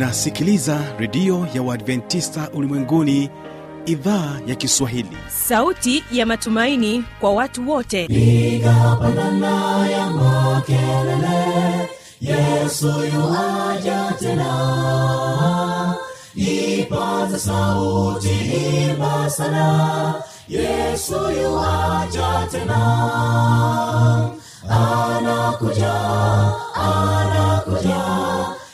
unasikiliza redio ya uadventista ulimwenguni idhaa ya kiswahili. Sauti ya matumaini kwa watu wote. Piga pandana ya makelele yesu yuaja tena. Ipaza sauti imba sana yesu yuaja tena. Anakuja anakuja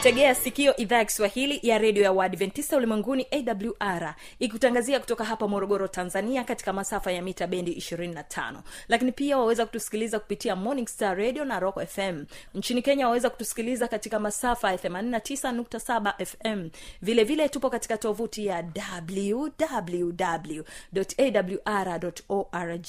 unaitegea sikio idhaa ya kiswahili ya redio ya uadventista ulimwenguni awr ikutangazia kutoka hapa morogoro tanzania katika masafa ya mita bendi 25 lakini pia waweza kutusikiliza kupitia morning star radio na rock fm nchini kenya waweza kutusikiliza katika masafa ya 89.7 fm vile vile tupo katika tovuti ya wwwawr org.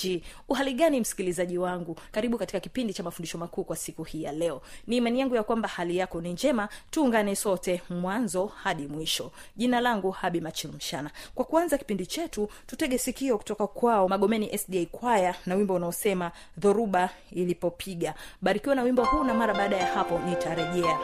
Uhali gani msikilizaji wangu? Karibu katika kipindi cha mafundisho makuu kwa siku hii ya leo. Ni imani yangu ya kwamba hali yako ni njema tuungane sote mwanzo hadi mwisho. Jina langu habi machilumshana kwa kuanza kipindi chetu tutege sikio kutoka kwao magomeni sda kwaya na wimbo unaosema dhoruba ilipopiga. Barikiwa na wimbo huu na mara baada ya hapo nitarejea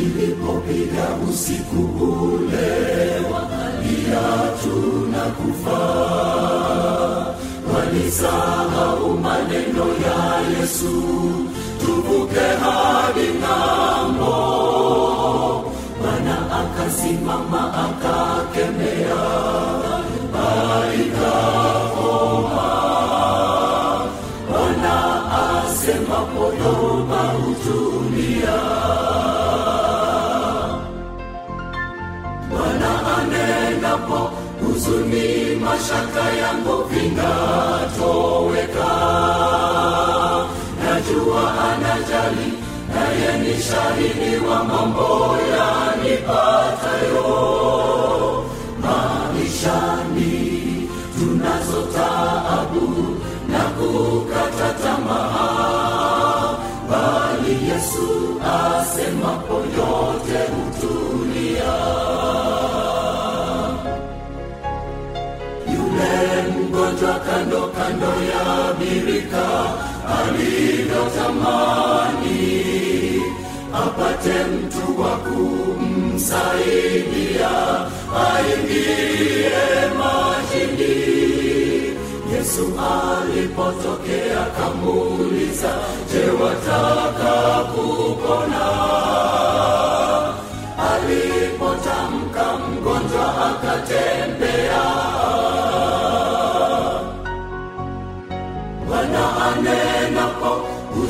ilipopiga usiku ule wakalia tunakufa. Walisahau maneno ya yesu tuvuke hadi ng'ambo. Bwana akasimama akakemea aikakoma bwana asema podoma utulia huzuni mashaka yangu vingatoweka. Najua anajali naye ni shahidi wa mambo yanipatayo maishani. Tunazo taabu na kukata tamaa, bali Yesu asemapo yote mgonjwa kando kando ya birika alivyotamani apate mtu wa kumsaidia aingie majini. Yesu alipotokea kamuuliza je wataka kupona? Alipotamka mgonjwa akatembea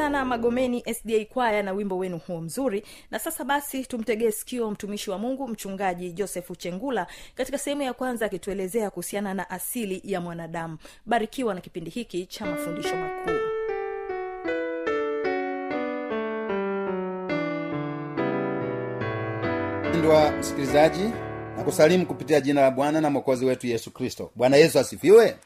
sana magomeni sda kwaya na wimbo wenu huo mzuri. Na sasa basi tumtegee sikio mtumishi wa mungu mchungaji josefu chengula katika sehemu ya kwanza akituelezea kuhusiana na asili ya mwanadamu. Barikiwa na kipindi hiki cha mafundisho makuu. Mpendwa msikilizaji na kusalimu kupitia jina la bwana na mwokozi wetu yesu kristo. Bwana yesu asifiwe.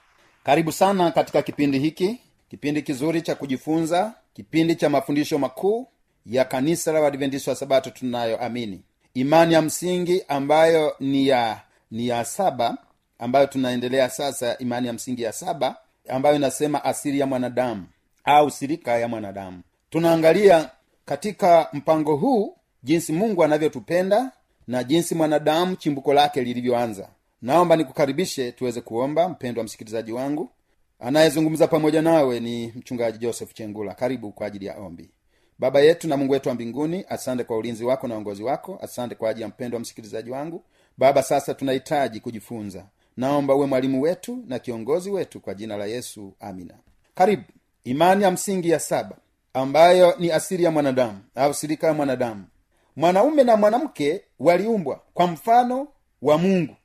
Karibu sana katika kipindi hiki kipindi kizuri cha kujifunza kipindi cha mafundisho makuu ya kanisa la wadventista wa sabato tunayoamini imani ya msingi ambayo ni ya ni ya saba ambayo tunaendelea sasa imani ya msingi ya saba ambayo inasema asiri ya mwanadamu au sirika ya mwanadamu. Tunaangalia katika mpango huu jinsi mungu anavyotupenda na jinsi mwanadamu chimbuko lake lilivyoanza. Naomba nikukaribishe tuweze kuomba mpendwa msikilizaji wangu anayezungumza pamoja nawe ni mchungaji joseph chengula. Karibu kwa ajili ya ombi. Baba yetu na mungu wetu wa mbinguni asante kwa ulinzi wako na uongozi wako. Asante kwa ajili ya mpendo wa msikilizaji wangu. Baba sasa tunahitaji kujifunza. Naomba uwe mwalimu wetu na kiongozi wetu kwa jina la yesu amina. Karibu. Imani ya msingi ya saba ambayo ni asili ya mwanadamu au sirika ya mwanadamu. Mwanaume na mwanamke waliumbwa kwa mfano wa mungu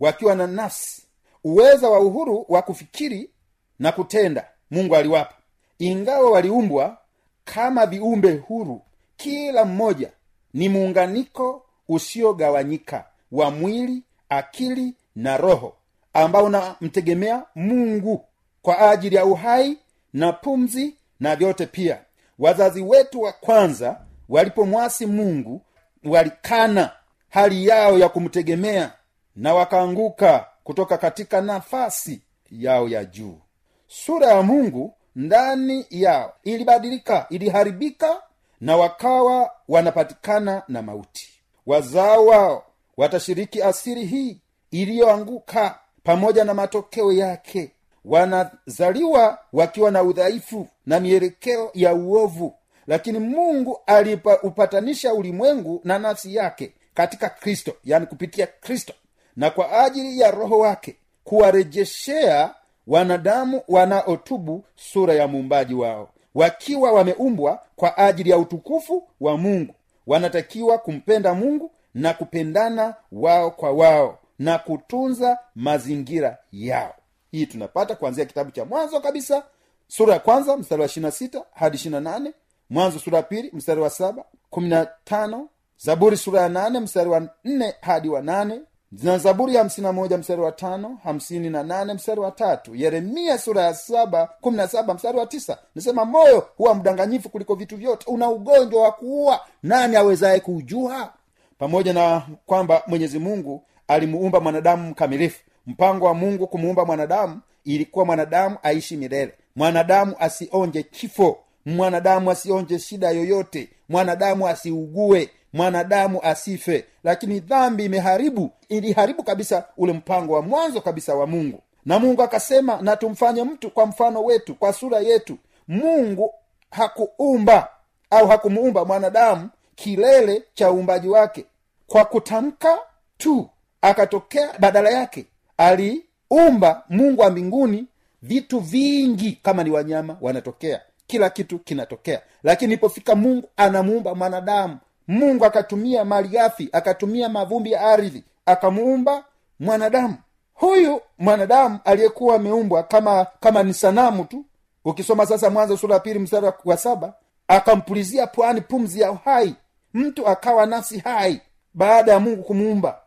wakiwa na nafsi uweza wa uhuru wa kufikiri na kutenda mungu aliwapa. Ingawa waliumbwa kama viumbe huru kila mmoja ni muunganiko usiogawanyika wa mwili akili na roho ambao unamtegemea mungu kwa ajili ya uhai na pumzi na vyote pia. Wazazi wetu wa kwanza walipomwasi mungu walikana hali yao ya kumtegemea na wakaanguka kutoka katika nafasi yao ya juu sura ya mungu ndani yao ilibadilika iliharibika na wakawa wanapatikana na mauti. Wazao wao watashiriki asiri hii iliyoanguka pamoja na matokeo yake. Wanazaliwa wakiwa na udhaifu na mielekeo ya uovu lakini mungu aliupatanisha ulimwengu na nafsi yake katika kristo yani kupitia kristo na kwa ajili ya roho wake kuwarejeshea wanadamu wanaotubu sura ya muumbaji wao. Wakiwa wameumbwa kwa ajili ya utukufu wa mungu wanatakiwa kumpenda mungu na kupendana wao kwa wao na kutunza mazingira yao. Hii tunapata kuanzia kitabu cha mwanzo kabisa sura ya kwanza mstari wa ishirina sita hadi ishirina nane mwanzo sura ya pili mstari wa saba kumi na tano zaburi sura ya nane mstari wa nne hadi wa nane na zaburi ya hamsini na moja mstari wa tano hamsini na nane mstari wa tatu yeremia sura ya saba kumi na saba mstari wa tisa. Nasema moyo huwa mdanganyifu kuliko vitu vyote. Una ugonjwa wa kuua. Nani awezaye kuujua? Pamoja na kwamba mwenyezi mungu alimuumba mwanadamu mkamilifu. Mpango wa mungu kumuumba mwanadamu ilikuwa mwanadamu aishi milele. Mwanadamu asionje kifo. Mwanadamu asionje shida yoyote. Mwanadamu asiugue mwanadamu asife. Lakini dhambi imeharibu iliharibu kabisa ule mpango wa mwanzo kabisa wa mungu. Na mungu akasema na tumfanye mtu kwa mfano wetu kwa sura yetu. Mungu hakuumba au hakumuumba mwanadamu kilele cha uumbaji wake. Kwa kutamka tu akatokea badala yake. Aliumba mungu wa mbinguni vitu vingi kama ni wanyama wanatokea. Kila kitu kinatokea. Lakini ilipofika mungu anamuumba mwanadamu mungu akatumia maliafi akatumia mavumbi ya ardhi akamuumba mwanadamu. Huyu mwanadamu aliyekuwa ameumbwa kama kama ni sanamu tu. Ukisoma sasa mwanzo sura ya pili mstari wa saba akampulizia pwani pumzi ya uhai. Mtu akawa nafsi hai baada ya mungu kumuumba.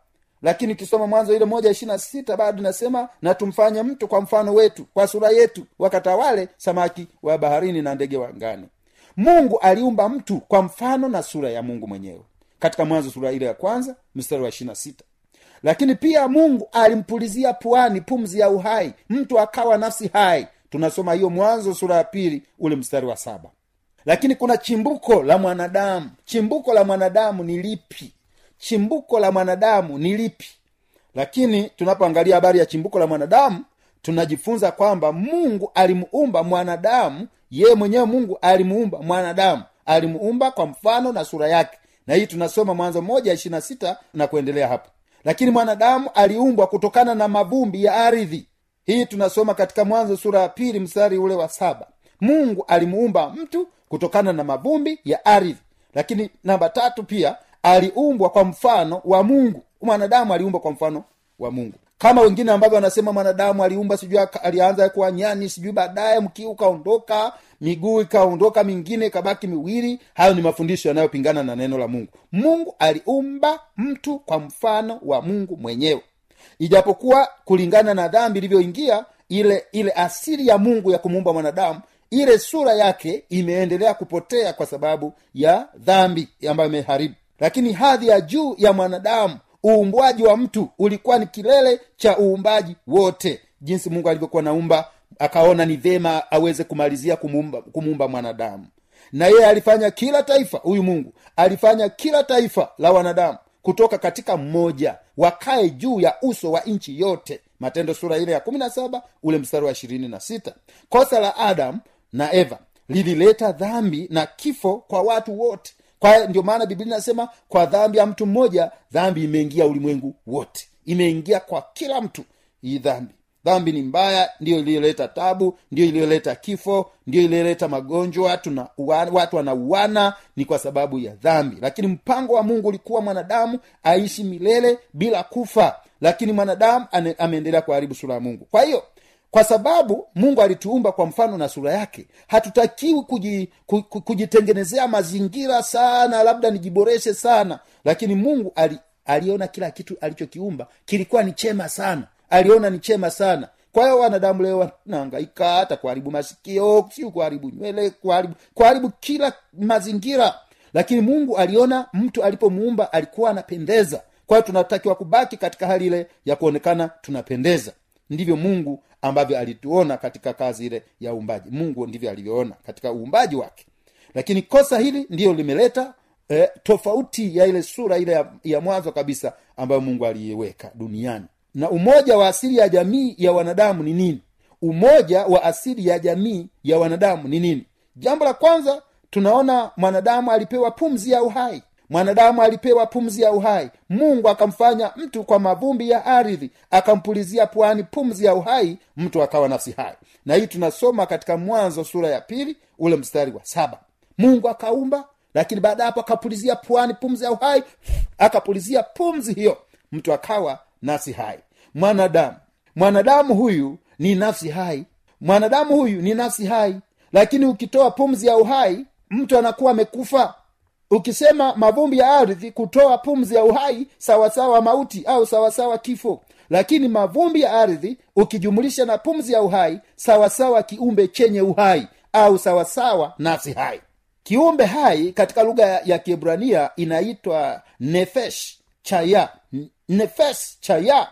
Lakini ukisoma mwanzo ile moja ishirina sita bado inasema na tumfanye mtu kwa mfano wetu kwa sura yetu. Wakatawale samaki wa baharini na ndege wa ngani mungu aliumba mtu kwa mfano na sura ya mungu mwenyewe. Katika mwanzo sura ile ya kwanza mstari wa ishirina sita. Lakini pia mungu alimpulizia puani pumzi ya uhai mtu akawa nafsi hai. Tunasoma hiyo mwanzo sura ya pili ule mstari wa saba. Lakini kuna chimbuko la mwanadamu. Chimbuko la mwanadamu ni lipi? Chimbuko la mwanadamu ni lipi? Lakini tunapoangalia habari ya chimbuko la mwanadamu tunajifunza kwamba mungu alimuumba mwanadamu yeye mwenyewe mungu alimuumba mwanadamu alimuumba kwa mfano na sura yake. Na hii tunasoma mwanzo moja ishirina sita na kuendelea hapo. Lakini mwanadamu aliumbwa kutokana na mavumbi ya ardhi. Hii tunasoma katika mwanzo sura ya pili mstari ule wa saba. Mungu alimuumba mtu kutokana na mavumbi ya ardhi. Lakini namba tatu pia aliumbwa kwa mfano wa mungu. Mwanadamu aliumbwa kwa mfano wa mungu kama wengine ambavyo wanasema mwanadamu aliumba sijui alianza kuwa nyani sijui baadaye mkii ukaondoka miguu ikaondoka mingine ikabaki miwili hayo ni mafundisho yanayopingana na neno la mungu. Mungu aliumba mtu kwa mfano wa mungu mwenyewe. Ijapokuwa kulingana na dhambi ilivyoingia ile ile asili ya mungu ya kumuumba mwanadamu ile sura yake imeendelea kupotea kwa sababu ya dhambi ambayo imeharibu. Lakini hadhi ya juu ya mwanadamu uumbwaji wa mtu ulikuwa ni kilele cha uumbaji wote. Jinsi mungu alivyokuwa naumba akaona ni vema aweze kumalizia kumuumba, kumuumba mwanadamu. Na yeye alifanya kila taifa huyu mungu alifanya kila taifa la wanadamu kutoka katika mmoja wakae juu ya uso wa nchi yote. Matendo sura ile ya kumi na saba ule mstari wa ishirini na sita. Kosa la adamu na eva lilileta dhambi na kifo kwa watu wote kwa ndio maana biblia inasema kwa dhambi ya mtu mmoja dhambi imeingia ulimwengu wote. Imeingia kwa kila mtu hii dhambi. Dhambi ni mbaya ndiyo iliyoleta tabu ndiyo iliyoleta kifo ndiyo iliyoleta magonjwa tuna watu wanauana ni kwa sababu ya dhambi. Lakini mpango wa mungu ulikuwa mwanadamu aishi milele bila kufa. Lakini mwanadamu ameendelea kuharibu sura ya mungu. Kwa hiyo kwa sababu mungu alituumba kwa mfano na sura yake hatutakiwi kuji, ku- ku- kujitengenezea mazingira sana labda nijiboreshe sana lakini mungu ali, aliona kila kitu alichokiumba kilikuwa ni chema sana aliona ni chema sana. Kwa hiyo wanadamu leo wanahangaika hata kuharibu masikio siu kuharibu nywele kuharibu kuharibu kila mazingira. Lakini mungu aliona mtu alipomuumba alikuwa anapendeza. Kwa hiyo tunatakiwa kubaki katika hali ile ya kuonekana tunapendeza. Ndivyo mungu ambavyo alituona katika kazi ile ya uumbaji. Mungu ndivyo alivyoona katika uumbaji wake. Lakini kosa hili ndiyo limeleta eh, tofauti ya ile sura ile ya, ya mwanzo kabisa ambayo mungu aliiweka duniani. Na umoja wa asili ya jamii ya wanadamu ni nini? Umoja wa asili ya jamii ya wanadamu ni nini? Jambo la kwanza tunaona mwanadamu alipewa pumzi ya uhai mwanadamu alipewa pumzi ya uhai. Mungu akamfanya mtu kwa mavumbi ya ardhi akampulizia pwani pumzi ya uhai mtu akawa nafsi hai. Na hii tunasoma katika mwanzo sura ya pili ule mstari wa saba. Mungu akaumba lakini baada hapo akapulizia pwani pumzi ya uhai akapulizia pumzi hiyo mtu akawa nafsi hai. Mwanadamu mwanadamu huyu ni nafsi hai. Mwanadamu huyu ni nafsi hai. Lakini ukitoa pumzi ya uhai mtu anakuwa amekufa ukisema mavumbi ya ardhi kutoa pumzi ya uhai sawasawa mauti au sawasawa kifo. Lakini mavumbi ya ardhi ukijumulisha na pumzi ya uhai sawasawa kiumbe chenye uhai au sawasawa nafsi hai. Kiumbe hai katika lugha ya- kiebrania inaitwa nefesh chaya. Nefesh chaya.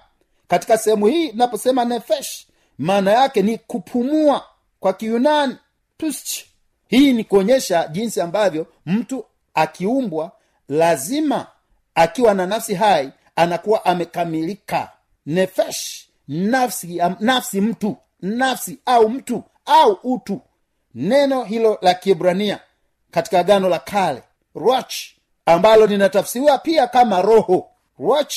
Katika sehemu hii naposema nefesh maana yake ni kupumua kwa kiyunani pusch hii ni kuonyesha jinsi ambavyo mtu akiumbwa lazima akiwa na nafsi hai anakuwa amekamilika. Nefesh nafsi nafsi mtu nafsi au mtu au utu. Neno hilo la kiebrania katika agano la kale roch ambalo linatafsiriwa pia kama roho. Roch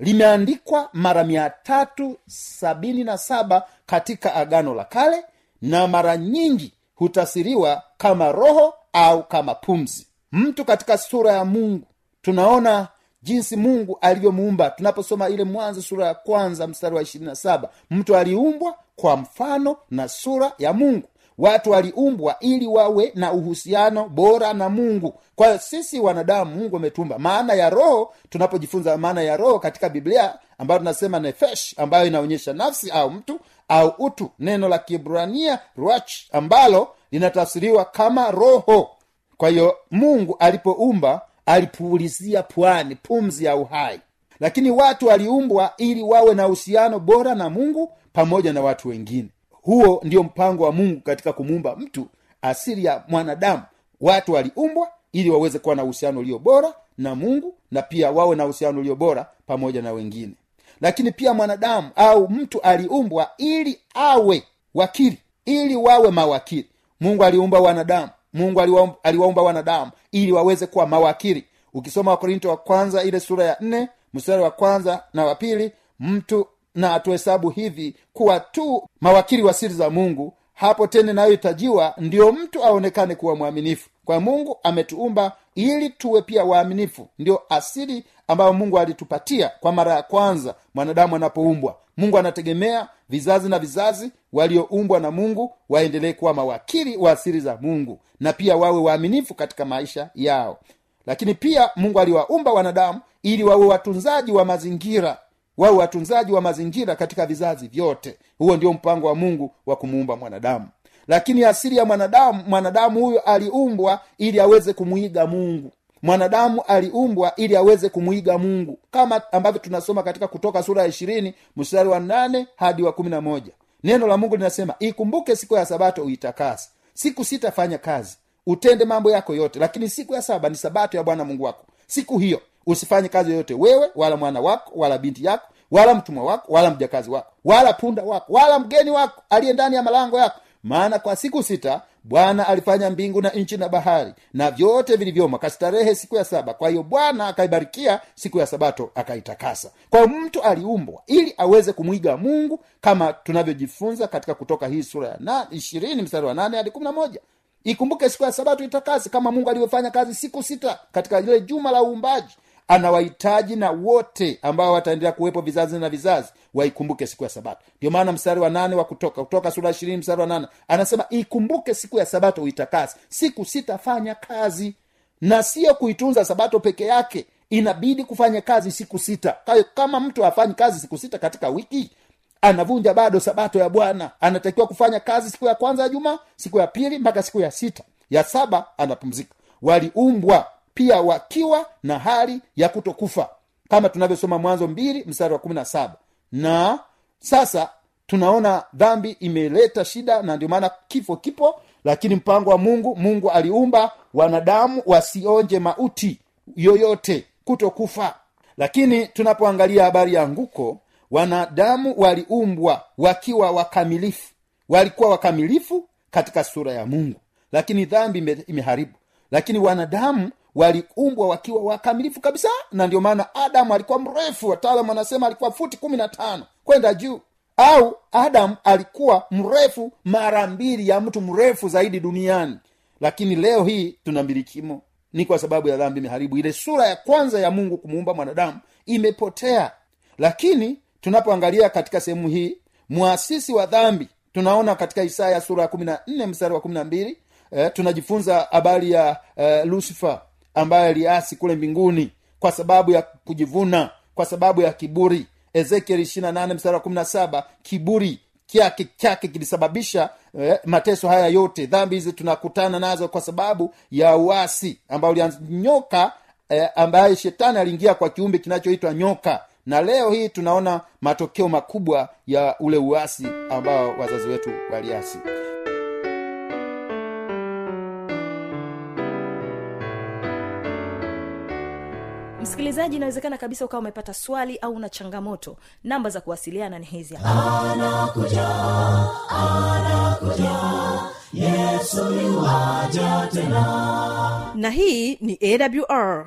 limeandikwa mara mia tatu sabini na saba katika agano la kale na mara nyingi hutafsiriwa kama roho au kama pumzi mtu katika sura ya mungu. Tunaona jinsi mungu alivyomuumba. Tunaposoma ile mwanzo sura ya kwanza mstari wa ishirini na saba mtu aliumbwa kwa mfano na sura ya mungu. Watu waliumbwa ili wawe na uhusiano bora na mungu. Kwa sisi wanadamu mungu ametumba. Maana ya roho tunapojifunza maana ya roho katika biblia ambayo tunasema nefesh ambayo inaonyesha nafsi au mtu au utu. Neno la kibrania ruach ambalo linatafsiriwa kama roho kwa hiyo mungu alipoumba alipulizia pwani pumzi ya uhai. Lakini watu waliumbwa ili wawe na uhusiano bora na mungu pamoja na watu wengine. Huo ndio mpango wa mungu katika kumuumba mtu asili ya mwanadamu. Watu waliumbwa ili waweze kuwa na uhusiano ulio bora na mungu na pia wawe na uhusiano ulio bora pamoja na wengine. Lakini pia mwanadamu au mtu aliumbwa ili awe wakili ili wawe mawakili. Mungu aliumba wanadamu mungu aliwaum- aliwaumba wanadamu ili waweze kuwa mawakili. Ukisoma wakorinto wa kwanza ile sura ya nne mstari wa kwanza na wa pili mtu na atuhesabu hivi kuwa tu mawakili wa siri za mungu hapo tena inayohitajiwa ndio mtu aonekane kuwa mwaminifu. Kwa mungu ametuumba ili tuwe pia waaminifu. Ndio asili ambayo mungu alitupatia kwa mara ya kwanza mwanadamu anapoumbwa. Mungu anategemea vizazi na vizazi walioumbwa na mungu waendelee kuwa mawakili wa asiri za mungu na pia wawe waaminifu katika maisha yao. Lakini pia mungu aliwaumba wanadamu ili wawe watunzaji wa mazingira wawe watunzaji wa mazingira katika vizazi vyote. Huo ndio mpango wa mungu wa kumuumba mwanadamu. Lakini asili ya mwanadamu mwanadamu huyo aliumbwa ili aweze kumwiga mungu mwanadamu aliumbwa ili aweze kumwiga mungu kama ambavyo tunasoma katika kutoka sura ya ishirini mstari wa nane hadi wa kumi na moja. Neno la mungu linasema ikumbuke siku ya sabato uitakasi siku sitafanya kazi. Utende mambo yako yote lakini siku ya saba ni sabato ya bwana mungu wako. Siku hiyo usifanye kazi yoyote wewe wala mwana wako wala binti yako wala mtumwa wako wala mjakazi wako wala punda wako wala mgeni wako aliye ndani ya malango yako maana kwa siku sita bwana alifanya mbingu na nchi na bahari na vyote vilivyomo kastarehe siku ya saba. Kwa hiyo bwana akaibarikia siku ya sabato akaitakasa. Kwa mtu aliumbwa ili aweze kumwiga mungu kama tunavyojifunza katika kutoka hii sura ya na- ishirini mstari wa nane hadi kumi na moja. Ikumbuke siku ya sabato itakasi kama mungu alivyofanya kazi siku sita katika lile juma la uumbaji anawahitaji na wote ambao wataendelea kuwepo vizazi na vizazi waikumbuke siku ya sabato. Ndio maana mstari wa nane wa kutoka kutoka sura ishirini mstari wa nane anasema ikumbuke siku ya sabato uitakasi siku sitafanya kazi na sio kuitunza sabato peke yake. Inabidi kufanya kazi siku sita. Kama mtu hafanyi kazi siku sita katika wiki anavunja bado sabato ya bwana. Anatakiwa kufanya kazi siku ya kwanza ya juma siku ya pili mpaka siku ya sita. Ya saba anapumzika. Waliumbwa pia wakiwa na hali ya kutokufa kama tunavyosoma mwanzo mbili mstari wa kumi na saba. Na sasa tunaona dhambi imeleta shida na ndio maana kifo kipo lakini mpango wa mungu mungu aliumba wanadamu wasionje mauti yoyote kutokufa. Lakini tunapoangalia habari ya nguko wanadamu waliumbwa wakiwa wakamilifu walikuwa wakamilifu katika sura ya mungu. Lakini dhambi imeharibu. Lakini wanadamu waliumbwa wakiwa wakamilifu kabisa na ndio maana adamu alikuwa mrefu. Wataalamu wanasema alikuwa futi kumi na tano. Kwenda juu. Au adamu alikuwa mrefu mara mbili ya mtu mrefu zaidi duniani. Lakini leo hii tuna mbilikimo ni kwa sababu ya dhambi imeharibu. Ile sura ya kwanza ya mungu kumuumba mwanadamu imepotea. Lakini tunapoangalia katika sehemu hii mwasisi wa dhambi tunaona katika isaya sura ya kumi na nne mstari wa kumi na mbili eh, tunajifunza habari ya eh, lusifa ambaye aliasi kule mbinguni kwa sababu ya kujivuna kwa sababu ya kiburi. Ezekiel ishirina nane mstari wa kiburi kyake chake kilisababisha eh, mateso haya yote. Dhambi hizi tunakutana nazo kwa sababu ya uasi ambayo ulinyoka eh, ambaye shetani aliingia kwa kiumbe kinachoitwa nyoka. Na leo hii tunaona matokeo makubwa ya ule uasi ambao wazazi wetu waliasi msikilizaji inawezekana kabisa ukawa umepata swali au una changamoto. Namba za kuwasiliana ni hizi hapa. Na hii ni awr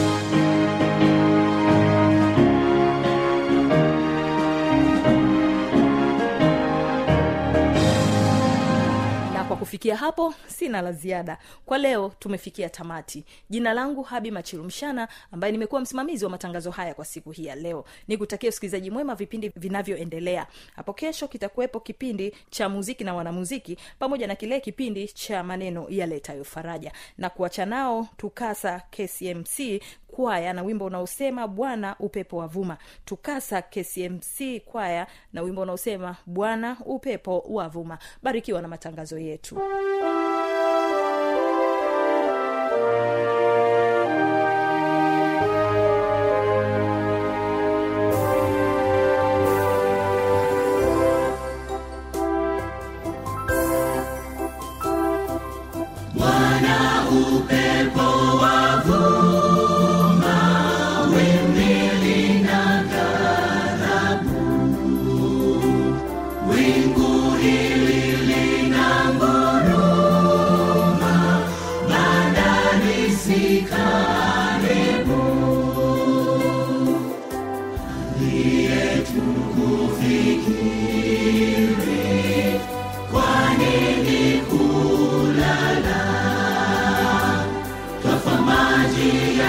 kufikia hapo sina la ziada. Kwa leo tumefikia tamati. Jina langu habi machilumshana ambaye nimekuwa msimamizi wa matangazo haya kwa siku hii ya leo. Ni kutakia usikilizaji mwema vipindi vinavyoendelea. Hapo kesho kitakuwepo kipindi cha muziki na wanamuziki pamoja na kile kipindi cha maneno yaletayo faraja. Na kuacha nao tukasa kcmc kwaya na wimbo unaosema bwana upepo wa vuma tukasa kcmc kwaya na wimbo unaosema bwana upepo wa vuma barikiwa na matangazo yetu Yeah. you.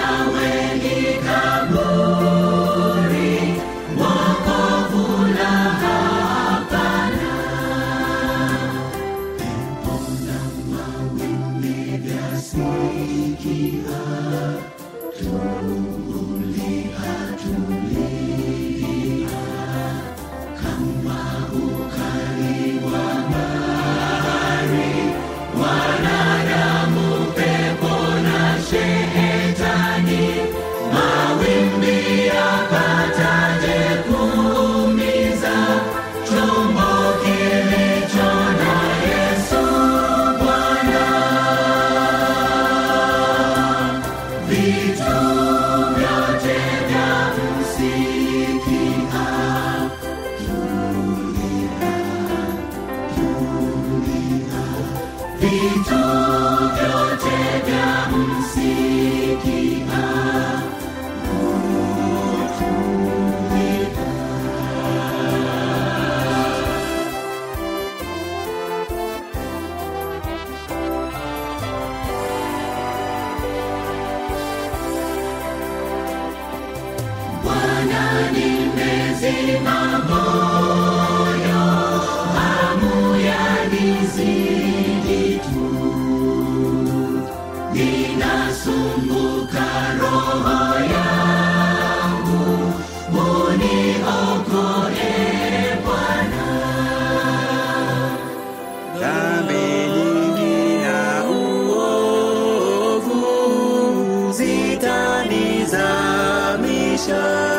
Dhambi shine.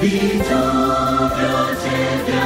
Zitanizamisha Sasa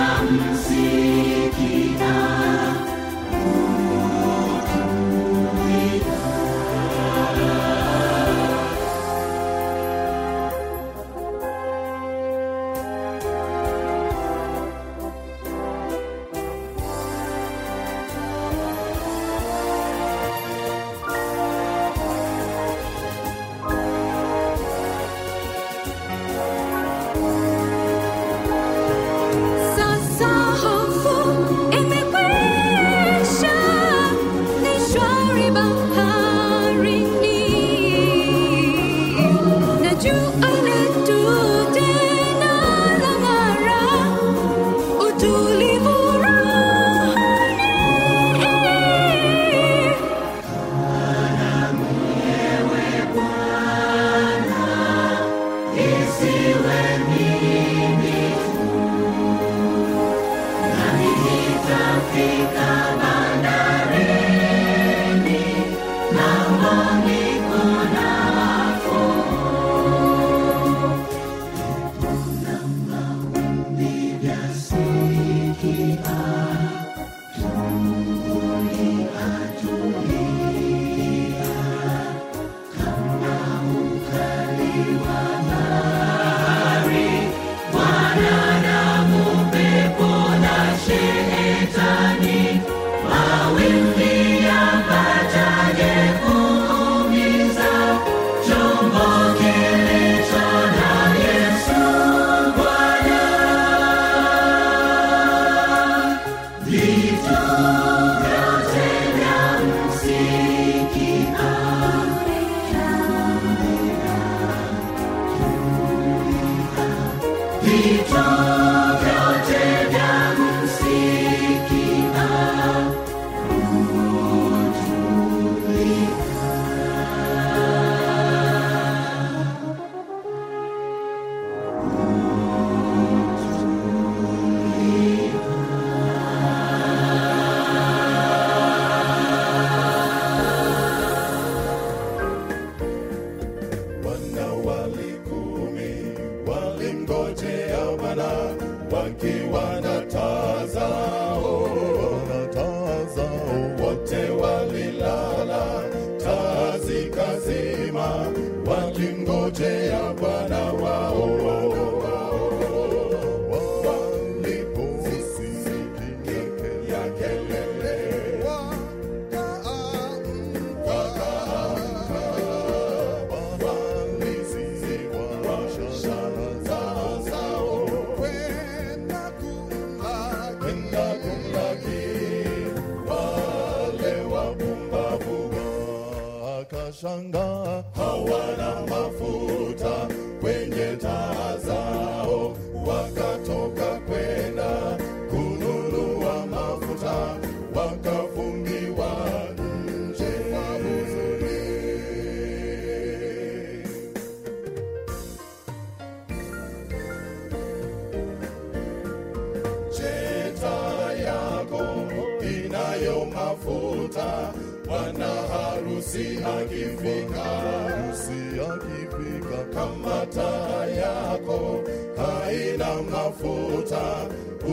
kumtafuta bwana harusi akifika, harusi akifika, kama taa yako haina mafuta,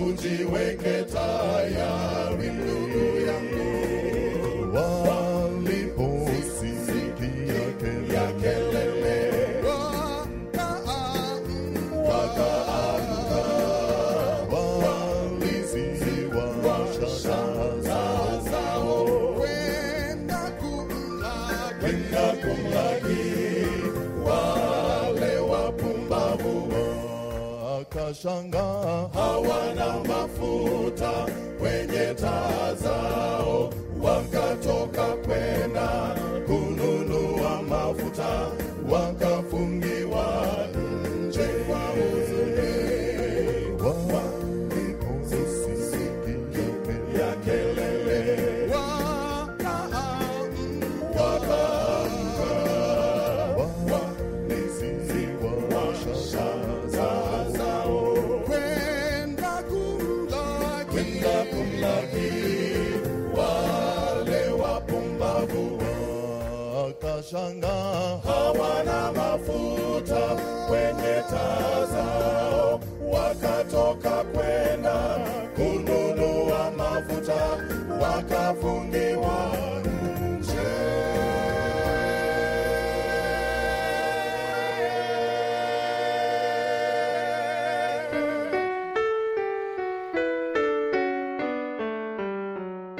ujiweke tayari. watashangaa. Hawana mafuta kwenye taa zao, wakatoka kwenda